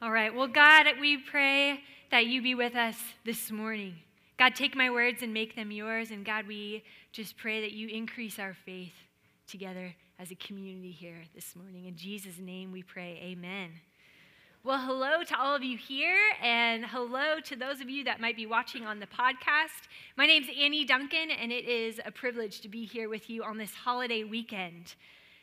All right. Well, God, we pray that you be with us this morning. God, take my words and make them yours. And God, we just pray that you increase our faith together as a community here this morning. In Jesus' name we pray. Amen. Well, hello to all of you here, and hello to those of you that might be watching on the podcast. My name's Annie Duncan, and it is a privilege to be here with you on this holiday weekend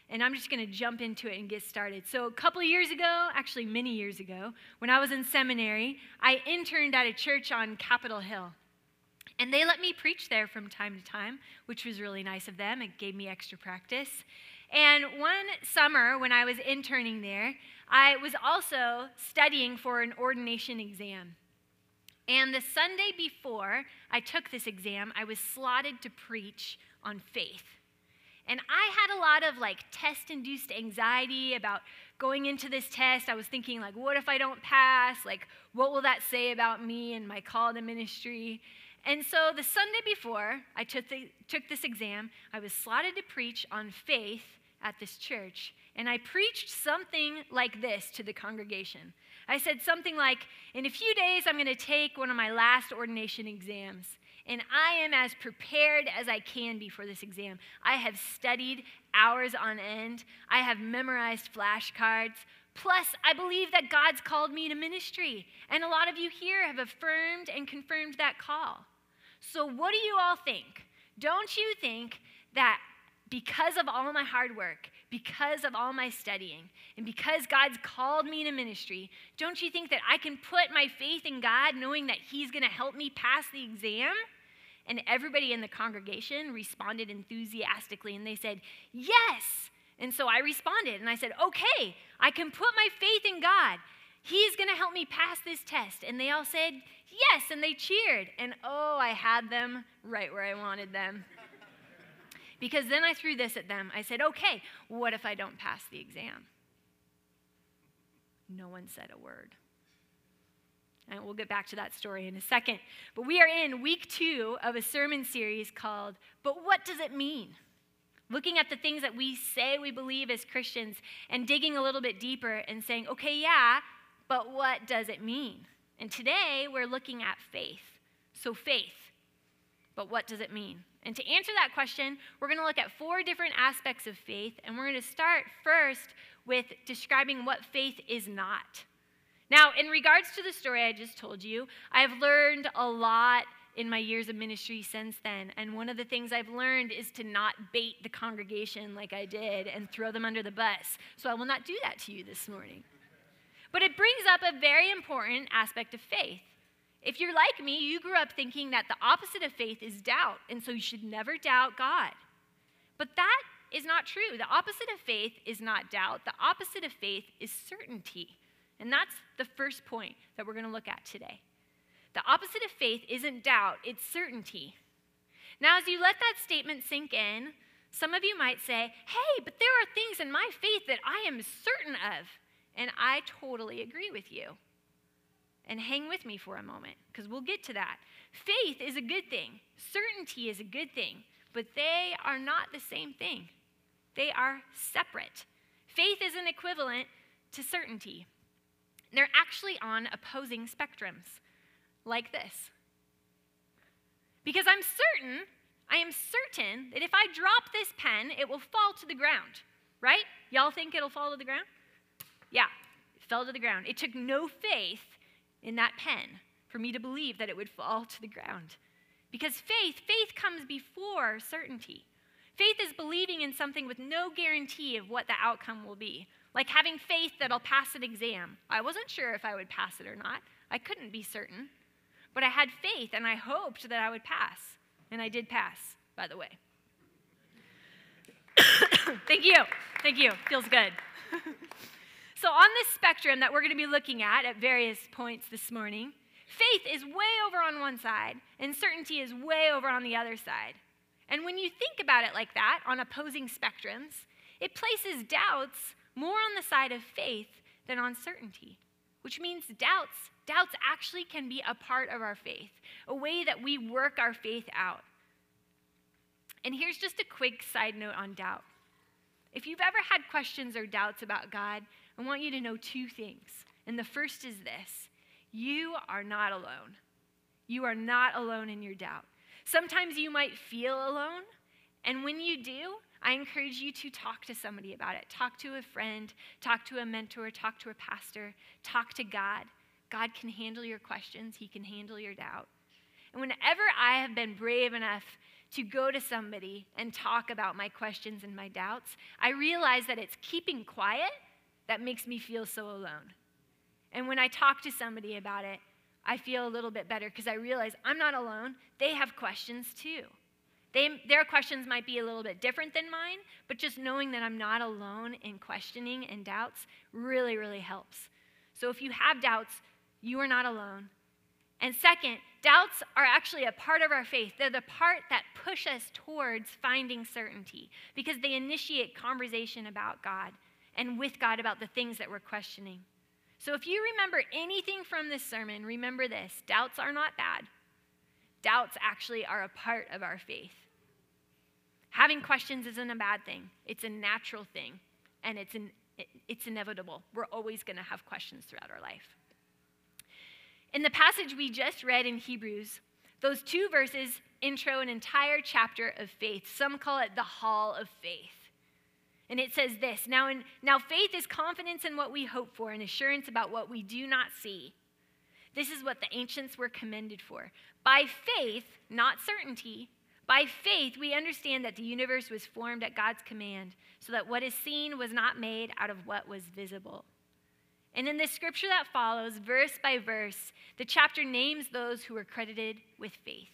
and I'm just going to jump into it and get started. So, a couple years ago, actually many years ago, when I was in seminary, I interned at a church on Capitol Hill. And they let me preach there from time to time, which was really nice of them. It gave me extra practice. And one summer, when I was interning there, I was also studying for an ordination exam. And the Sunday before I took this exam, I was slotted to preach on faith. And I had a lot of like test induced anxiety about going into this test. I was thinking, like, what if I don't pass? Like, what will that say about me and my call to ministry? And so the Sunday before I took, the, took this exam, I was slotted to preach on faith at this church. And I preached something like this to the congregation. I said something like, In a few days, I'm going to take one of my last ordination exams and I am as prepared as I can be for this exam. I have studied hours on end, I have memorized flashcards. Plus, I believe that God's called me to ministry, and a lot of you here have affirmed and confirmed that call. So, what do you all think? Don't you think that because of all my hard work, because of all my studying, and because God's called me to ministry, don't you think that I can put my faith in God knowing that He's going to help me pass the exam? And everybody in the congregation responded enthusiastically and they said, Yes. And so I responded and I said, Okay, I can put my faith in God. He's going to help me pass this test. And they all said, Yes. And they cheered. And oh, I had them right where I wanted them. because then I threw this at them. I said, Okay, what if I don't pass the exam? No one said a word. And we'll get back to that story in a second. But we are in week two of a sermon series called, But What Does It Mean? Looking at the things that we say we believe as Christians and digging a little bit deeper and saying, okay, yeah, but what does it mean? And today we're looking at faith. So, faith, but what does it mean? And to answer that question, we're going to look at four different aspects of faith, and we're going to start first with describing what faith is not. Now, in regards to the story I just told you, I've learned a lot in my years of ministry since then. And one of the things I've learned is to not bait the congregation like I did and throw them under the bus. So I will not do that to you this morning. But it brings up a very important aspect of faith. If you're like me, you grew up thinking that the opposite of faith is doubt, and so you should never doubt God. But that is not true. The opposite of faith is not doubt, the opposite of faith is certainty. And that's the first point that we're going to look at today. The opposite of faith isn't doubt, it's certainty. Now, as you let that statement sink in, some of you might say, hey, but there are things in my faith that I am certain of. And I totally agree with you. And hang with me for a moment, because we'll get to that. Faith is a good thing, certainty is a good thing, but they are not the same thing. They are separate. Faith is an equivalent to certainty. They're actually on opposing spectrums, like this. Because I'm certain, I am certain that if I drop this pen, it will fall to the ground, right? Y'all think it'll fall to the ground? Yeah, it fell to the ground. It took no faith in that pen for me to believe that it would fall to the ground. Because faith, faith comes before certainty. Faith is believing in something with no guarantee of what the outcome will be. Like having faith that I'll pass an exam. I wasn't sure if I would pass it or not. I couldn't be certain. But I had faith and I hoped that I would pass. And I did pass, by the way. Thank you. Thank you. Feels good. so, on this spectrum that we're going to be looking at at various points this morning, faith is way over on one side and certainty is way over on the other side. And when you think about it like that, on opposing spectrums, it places doubts more on the side of faith than on certainty, which means doubts, doubts actually can be a part of our faith, a way that we work our faith out. And here's just a quick side note on doubt. If you've ever had questions or doubts about God, I want you to know two things. And the first is this you are not alone. You are not alone in your doubt. Sometimes you might feel alone, and when you do, I encourage you to talk to somebody about it. Talk to a friend, talk to a mentor, talk to a pastor, talk to God. God can handle your questions, He can handle your doubt. And whenever I have been brave enough to go to somebody and talk about my questions and my doubts, I realize that it's keeping quiet that makes me feel so alone. And when I talk to somebody about it, I feel a little bit better because I realize I'm not alone. They have questions too. They, their questions might be a little bit different than mine, but just knowing that I'm not alone in questioning and doubts really, really helps. So if you have doubts, you are not alone. And second, doubts are actually a part of our faith. They're the part that push us towards finding certainty because they initiate conversation about God and with God about the things that we're questioning. So if you remember anything from this sermon, remember this doubts are not bad. Doubts actually are a part of our faith. Having questions isn't a bad thing, it's a natural thing, and it's, an, it's inevitable. We're always going to have questions throughout our life. In the passage we just read in Hebrews, those two verses intro an entire chapter of faith. Some call it the hall of faith. And it says this now, in, now faith is confidence in what we hope for and assurance about what we do not see. This is what the ancients were commended for. By faith, not certainty, by faith, we understand that the universe was formed at God's command, so that what is seen was not made out of what was visible. And in the scripture that follows, verse by verse, the chapter names those who were credited with faith.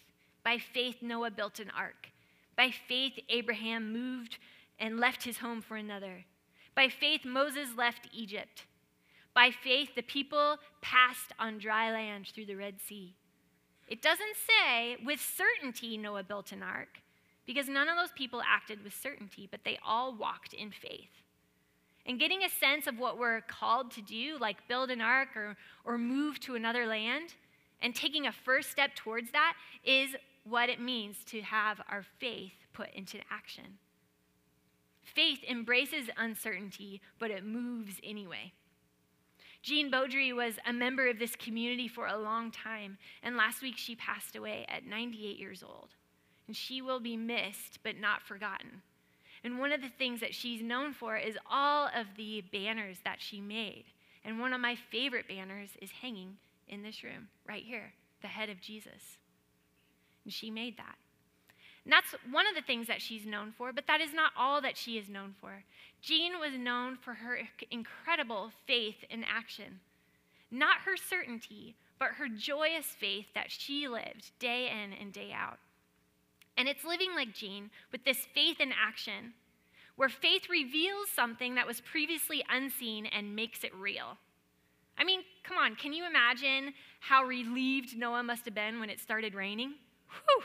By faith, Noah built an ark. By faith, Abraham moved and left his home for another. By faith, Moses left Egypt. By faith, the people passed on dry land through the Red Sea. It doesn't say with certainty Noah built an ark, because none of those people acted with certainty, but they all walked in faith. And getting a sense of what we're called to do, like build an ark or, or move to another land, and taking a first step towards that is what it means to have our faith put into action. Faith embraces uncertainty, but it moves anyway. Jean Beaudry was a member of this community for a long time, and last week she passed away at 98 years old. And she will be missed, but not forgotten. And one of the things that she's known for is all of the banners that she made. And one of my favorite banners is hanging in this room, right here, the head of Jesus. And she made that. And that's one of the things that she's known for, but that is not all that she is known for. Jean was known for her incredible faith in action. Not her certainty, but her joyous faith that she lived day in and day out. And it's living like Jean with this faith in action, where faith reveals something that was previously unseen and makes it real. I mean, come on, can you imagine how relieved Noah must have been when it started raining? Whew!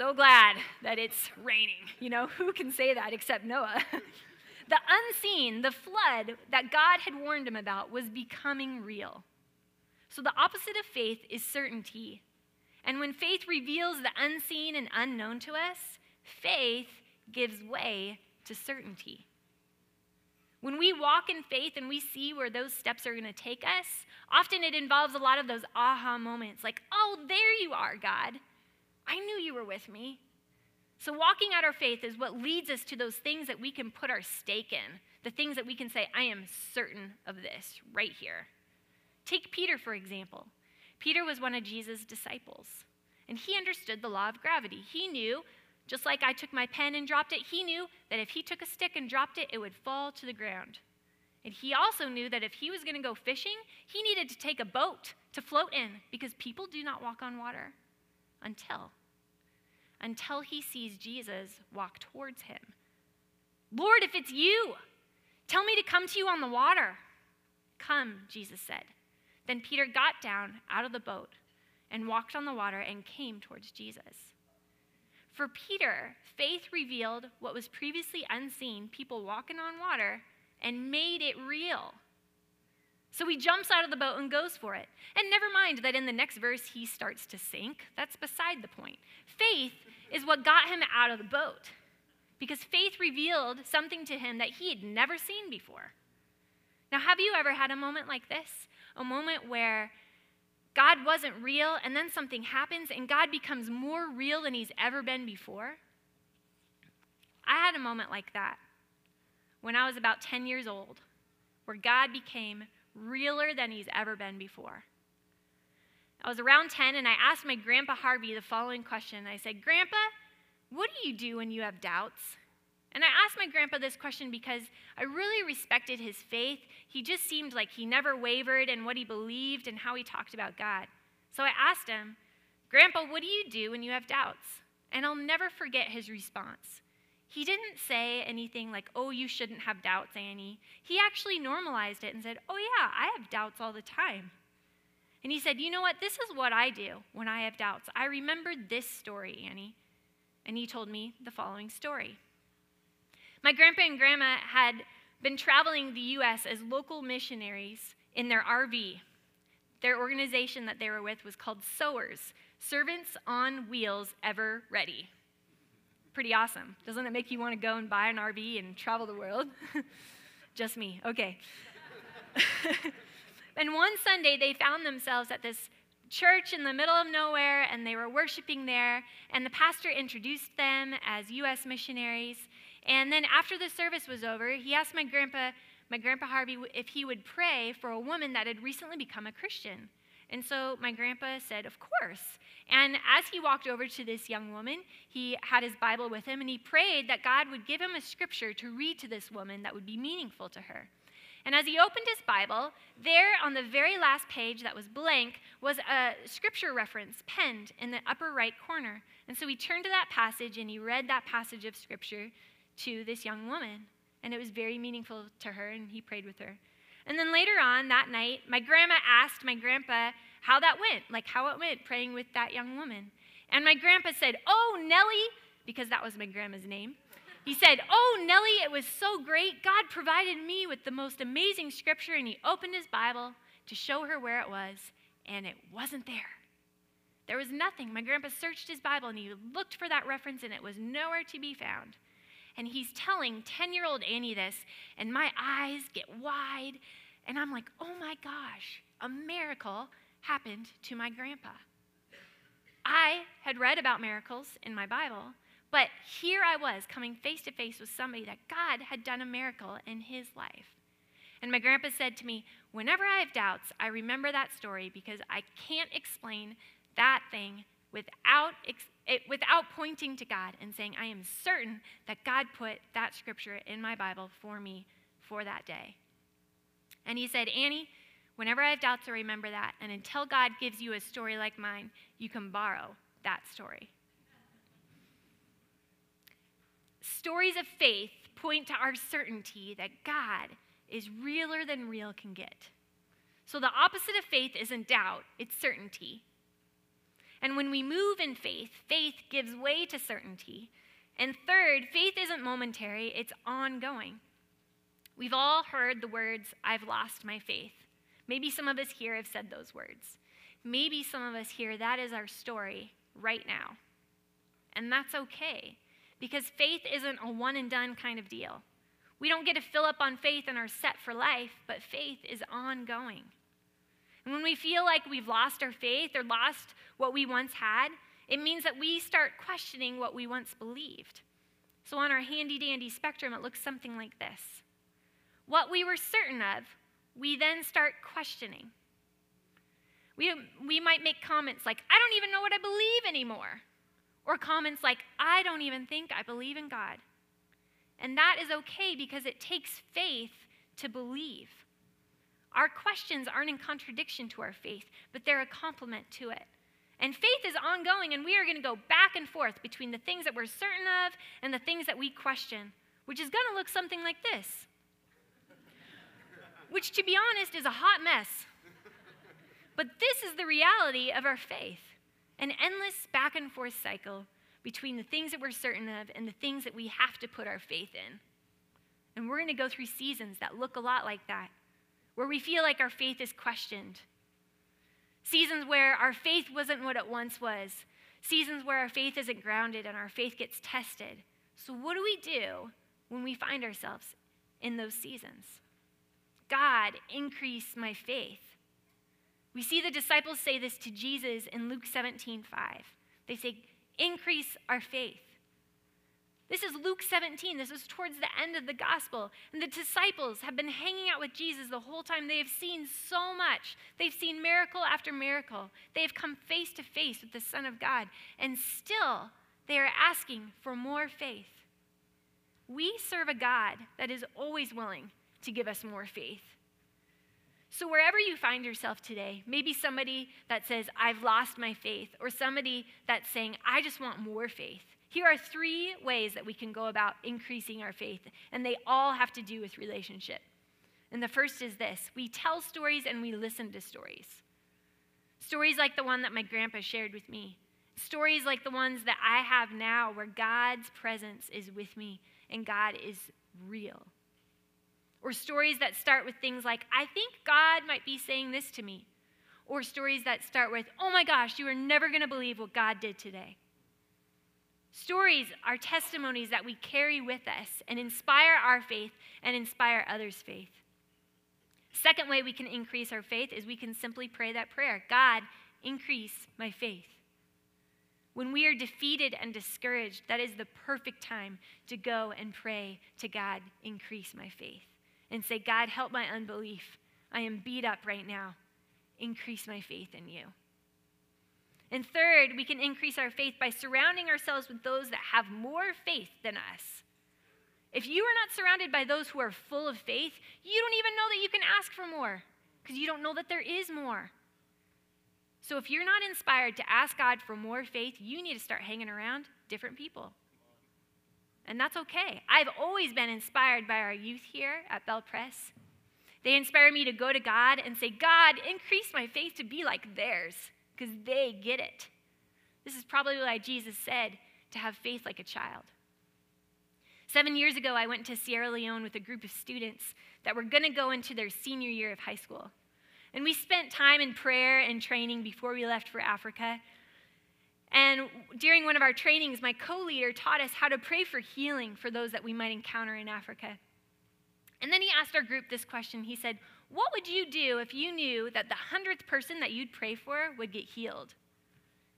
So glad that it's raining. You know, who can say that except Noah? the unseen, the flood that God had warned him about, was becoming real. So the opposite of faith is certainty. And when faith reveals the unseen and unknown to us, faith gives way to certainty. When we walk in faith and we see where those steps are going to take us, often it involves a lot of those aha moments like, oh, there you are, God. I knew you were with me. So, walking out our faith is what leads us to those things that we can put our stake in, the things that we can say, I am certain of this right here. Take Peter, for example. Peter was one of Jesus' disciples, and he understood the law of gravity. He knew, just like I took my pen and dropped it, he knew that if he took a stick and dropped it, it would fall to the ground. And he also knew that if he was going to go fishing, he needed to take a boat to float in because people do not walk on water until until he sees Jesus walk towards him. Lord, if it's you, tell me to come to you on the water. Come, Jesus said. Then Peter got down out of the boat and walked on the water and came towards Jesus. For Peter, faith revealed what was previously unseen, people walking on water, and made it real. So he jumps out of the boat and goes for it. And never mind that in the next verse he starts to sink. That's beside the point. Faith is what got him out of the boat because faith revealed something to him that he had never seen before. Now, have you ever had a moment like this? A moment where God wasn't real, and then something happens, and God becomes more real than he's ever been before? I had a moment like that when I was about 10 years old, where God became realer than he's ever been before. I was around 10 and I asked my grandpa Harvey the following question. I said, Grandpa, what do you do when you have doubts? And I asked my grandpa this question because I really respected his faith. He just seemed like he never wavered in what he believed and how he talked about God. So I asked him, Grandpa, what do you do when you have doubts? And I'll never forget his response. He didn't say anything like, Oh, you shouldn't have doubts, Annie. He actually normalized it and said, Oh, yeah, I have doubts all the time. And he said, You know what? This is what I do when I have doubts. I remembered this story, Annie. And he told me the following story. My grandpa and grandma had been traveling the U.S. as local missionaries in their RV. Their organization that they were with was called Sowers, Servants on Wheels Ever Ready. Pretty awesome. Doesn't it make you want to go and buy an RV and travel the world? Just me. Okay. and one Sunday, they found themselves at this church in the middle of nowhere, and they were worshiping there. And the pastor introduced them as U.S. missionaries. And then after the service was over, he asked my grandpa, my grandpa Harvey, if he would pray for a woman that had recently become a Christian. And so my grandpa said, Of course. And as he walked over to this young woman, he had his Bible with him and he prayed that God would give him a scripture to read to this woman that would be meaningful to her. And as he opened his Bible, there on the very last page that was blank was a scripture reference penned in the upper right corner. And so he turned to that passage and he read that passage of scripture to this young woman. And it was very meaningful to her, and he prayed with her. And then later on that night, my grandma asked my grandpa how that went, like how it went praying with that young woman. And my grandpa said, Oh, Nellie, because that was my grandma's name. He said, Oh, Nellie, it was so great. God provided me with the most amazing scripture, and he opened his Bible to show her where it was, and it wasn't there. There was nothing. My grandpa searched his Bible and he looked for that reference, and it was nowhere to be found. And he's telling 10 year old Annie this, and my eyes get wide, and I'm like, oh my gosh, a miracle happened to my grandpa. I had read about miracles in my Bible, but here I was coming face to face with somebody that God had done a miracle in his life. And my grandpa said to me, Whenever I have doubts, I remember that story because I can't explain that thing without, it, without pointing to God and saying, I am certain that God put that scripture in my Bible for me for that day. And he said, Annie, whenever I have doubts, I remember that. And until God gives you a story like mine, you can borrow that story. Stories of faith point to our certainty that God is realer than real can get. So the opposite of faith isn't doubt, it's certainty. And when we move in faith, faith gives way to certainty. And third, faith isn't momentary, it's ongoing. We've all heard the words, I've lost my faith. Maybe some of us here have said those words. Maybe some of us here, that is our story right now. And that's okay, because faith isn't a one and done kind of deal. We don't get to fill up on faith and are set for life, but faith is ongoing. And when we feel like we've lost our faith or lost what we once had, it means that we start questioning what we once believed. So on our handy dandy spectrum, it looks something like this What we were certain of, we then start questioning. We, we might make comments like, I don't even know what I believe anymore. Or comments like, I don't even think I believe in God. And that is okay because it takes faith to believe. Our questions aren't in contradiction to our faith, but they're a complement to it. And faith is ongoing, and we are going to go back and forth between the things that we're certain of and the things that we question, which is going to look something like this. which, to be honest, is a hot mess. But this is the reality of our faith an endless back and forth cycle between the things that we're certain of and the things that we have to put our faith in. And we're going to go through seasons that look a lot like that where we feel like our faith is questioned. Seasons where our faith wasn't what it once was. Seasons where our faith isn't grounded and our faith gets tested. So, what do we do when we find ourselves in those seasons? God, increase my faith. We see the disciples say this to Jesus in Luke 17 5. They say, Increase our faith. This is Luke 17. This is towards the end of the gospel. And the disciples have been hanging out with Jesus the whole time. They have seen so much. They've seen miracle after miracle. They have come face to face with the Son of God. And still, they are asking for more faith. We serve a God that is always willing to give us more faith. So, wherever you find yourself today, maybe somebody that says, I've lost my faith, or somebody that's saying, I just want more faith. Here are three ways that we can go about increasing our faith, and they all have to do with relationship. And the first is this we tell stories and we listen to stories. Stories like the one that my grandpa shared with me, stories like the ones that I have now, where God's presence is with me and God is real. Or stories that start with things like, I think God might be saying this to me. Or stories that start with, oh my gosh, you are never going to believe what God did today. Stories are testimonies that we carry with us and inspire our faith and inspire others' faith. Second way we can increase our faith is we can simply pray that prayer God, increase my faith. When we are defeated and discouraged, that is the perfect time to go and pray to God, increase my faith and say, God, help my unbelief. I am beat up right now. Increase my faith in you. And third, we can increase our faith by surrounding ourselves with those that have more faith than us. If you are not surrounded by those who are full of faith, you don't even know that you can ask for more because you don't know that there is more. So if you're not inspired to ask God for more faith, you need to start hanging around different people. And that's okay. I've always been inspired by our youth here at Bell Press. They inspire me to go to God and say, God, increase my faith to be like theirs, because they get it. This is probably why Jesus said to have faith like a child. Seven years ago, I went to Sierra Leone with a group of students that were going to go into their senior year of high school. And we spent time in prayer and training before we left for Africa. And during one of our trainings, my co leader taught us how to pray for healing for those that we might encounter in Africa. And then he asked our group this question. He said, What would you do if you knew that the hundredth person that you'd pray for would get healed?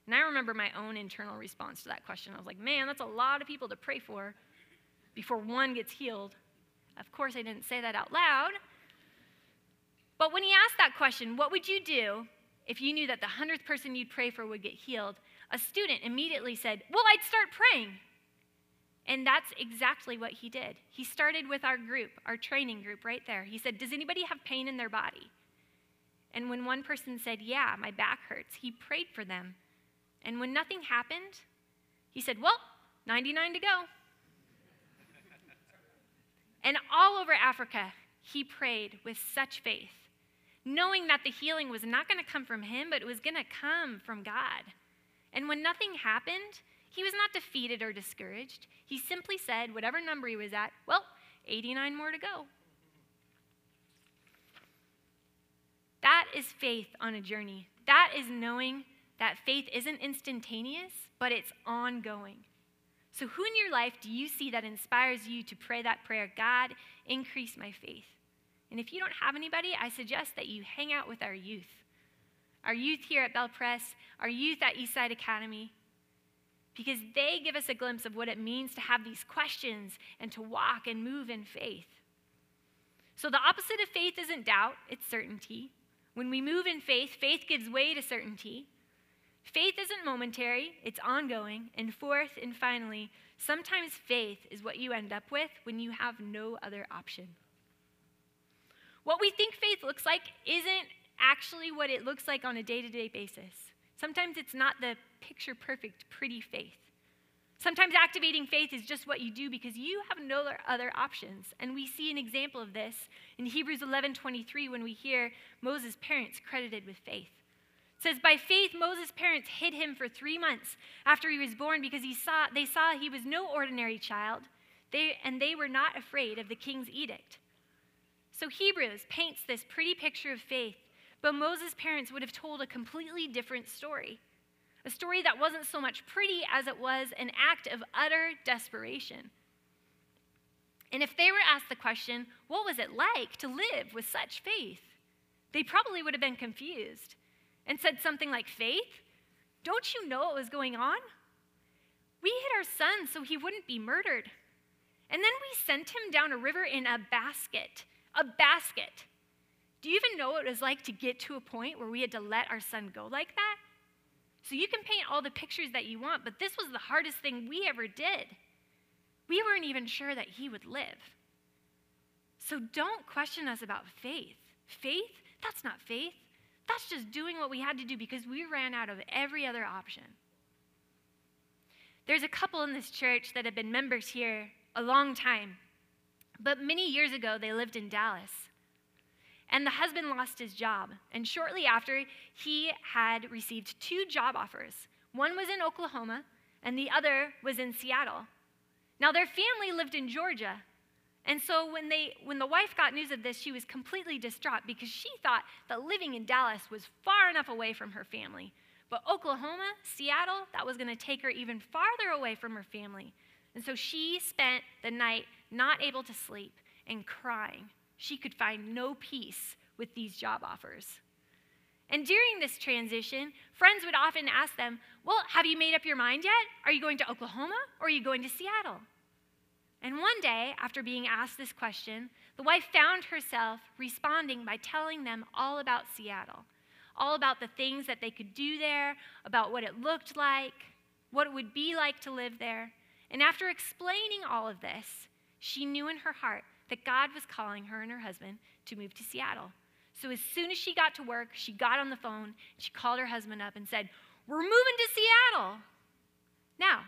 And I remember my own internal response to that question. I was like, Man, that's a lot of people to pray for before one gets healed. Of course, I didn't say that out loud. But when he asked that question, what would you do if you knew that the hundredth person you'd pray for would get healed? a student immediately said, Well, I'd start praying. And that's exactly what he did. He started with our group, our training group right there. He said, Does anybody have pain in their body? And when one person said, Yeah, my back hurts, he prayed for them. And when nothing happened, he said, Well, 99 to go. and all over Africa, he prayed with such faith, knowing that the healing was not going to come from him, but it was going to come from God. And when nothing happened, he was not defeated or discouraged. He simply said, whatever number he was at, well, 89 more to go. That is faith on a journey. That is knowing that faith isn't instantaneous, but it's ongoing. So, who in your life do you see that inspires you to pray that prayer, God, increase my faith? And if you don't have anybody, I suggest that you hang out with our youth our youth here at Bell Press, our youth at Eastside Academy, because they give us a glimpse of what it means to have these questions and to walk and move in faith. So, the opposite of faith isn't doubt, it's certainty. When we move in faith, faith gives way to certainty. Faith isn't momentary, it's ongoing. And fourth and finally, sometimes faith is what you end up with when you have no other option. What we think faith looks like isn't actually what it looks like on a day to day basis. Sometimes it's not the picture perfect, pretty faith. Sometimes activating faith is just what you do because you have no other options. And we see an example of this in Hebrews 11:23 when we hear Moses' parents credited with faith. It says, "By faith Moses' parents hid him for 3 months after he was born because he saw, they saw he was no ordinary child, they, and they were not afraid of the king's edict." So Hebrews paints this pretty picture of faith but Moses' parents would have told a completely different story. A story that wasn't so much pretty as it was an act of utter desperation. And if they were asked the question, what was it like to live with such faith? They probably would have been confused and said something like, Faith? Don't you know what was going on? We hid our son so he wouldn't be murdered. And then we sent him down a river in a basket. A basket. Do you even know what it was like to get to a point where we had to let our son go like that? So you can paint all the pictures that you want, but this was the hardest thing we ever did. We weren't even sure that he would live. So don't question us about faith. Faith? That's not faith. That's just doing what we had to do because we ran out of every other option. There's a couple in this church that have been members here a long time, but many years ago they lived in Dallas. And the husband lost his job, and shortly after, he had received two job offers. One was in Oklahoma, and the other was in Seattle. Now, their family lived in Georgia, and so when, they, when the wife got news of this, she was completely distraught because she thought that living in Dallas was far enough away from her family. But Oklahoma, Seattle, that was going to take her even farther away from her family. And so she spent the night not able to sleep and crying. She could find no peace with these job offers. And during this transition, friends would often ask them, Well, have you made up your mind yet? Are you going to Oklahoma or are you going to Seattle? And one day, after being asked this question, the wife found herself responding by telling them all about Seattle, all about the things that they could do there, about what it looked like, what it would be like to live there. And after explaining all of this, she knew in her heart that God was calling her and her husband to move to Seattle. So as soon as she got to work, she got on the phone, she called her husband up and said, We're moving to Seattle. Now,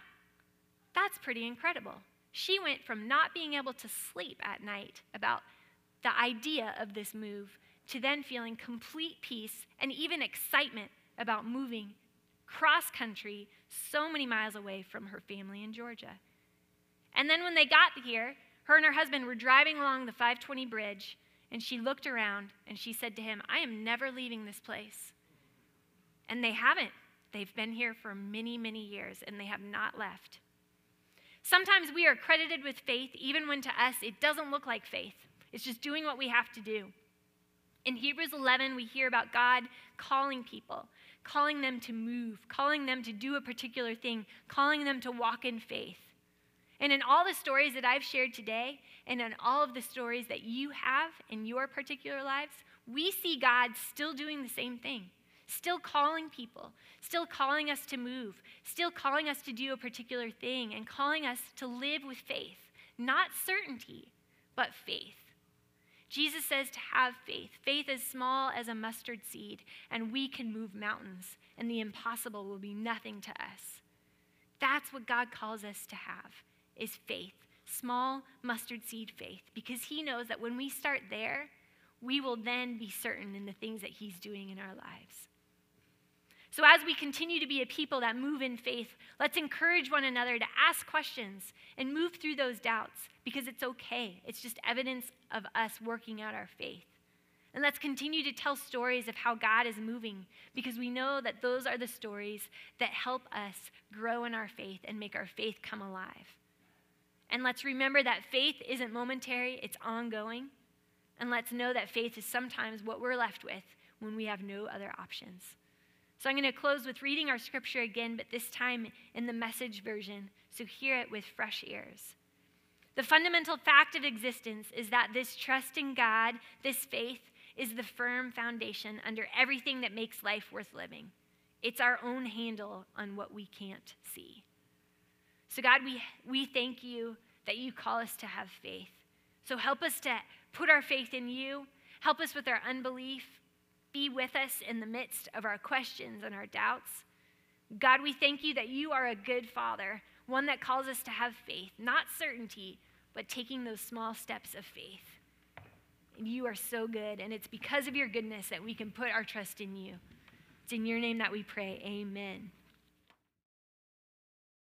that's pretty incredible. She went from not being able to sleep at night about the idea of this move to then feeling complete peace and even excitement about moving cross country so many miles away from her family in Georgia. And then when they got here, her and her husband were driving along the 520 bridge, and she looked around and she said to him, I am never leaving this place. And they haven't. They've been here for many, many years, and they have not left. Sometimes we are credited with faith, even when to us it doesn't look like faith. It's just doing what we have to do. In Hebrews 11, we hear about God calling people, calling them to move, calling them to do a particular thing, calling them to walk in faith. And in all the stories that I've shared today, and in all of the stories that you have in your particular lives, we see God still doing the same thing still calling people, still calling us to move, still calling us to do a particular thing, and calling us to live with faith. Not certainty, but faith. Jesus says to have faith. Faith as small as a mustard seed, and we can move mountains, and the impossible will be nothing to us. That's what God calls us to have is faith. Small mustard seed faith because he knows that when we start there, we will then be certain in the things that he's doing in our lives. So, as we continue to be a people that move in faith, let's encourage one another to ask questions and move through those doubts because it's okay. It's just evidence of us working out our faith. And let's continue to tell stories of how God is moving because we know that those are the stories that help us grow in our faith and make our faith come alive. And let's remember that faith isn't momentary, it's ongoing. And let's know that faith is sometimes what we're left with when we have no other options. So I'm going to close with reading our scripture again, but this time in the message version, so hear it with fresh ears. The fundamental fact of existence is that this trust in God, this faith, is the firm foundation under everything that makes life worth living. It's our own handle on what we can't see. So, God, we, we thank you that you call us to have faith. So, help us to put our faith in you. Help us with our unbelief be with us in the midst of our questions and our doubts. God, we thank you that you are a good father, one that calls us to have faith, not certainty, but taking those small steps of faith. And you are so good, and it's because of your goodness that we can put our trust in you. It's in your name that we pray. Amen.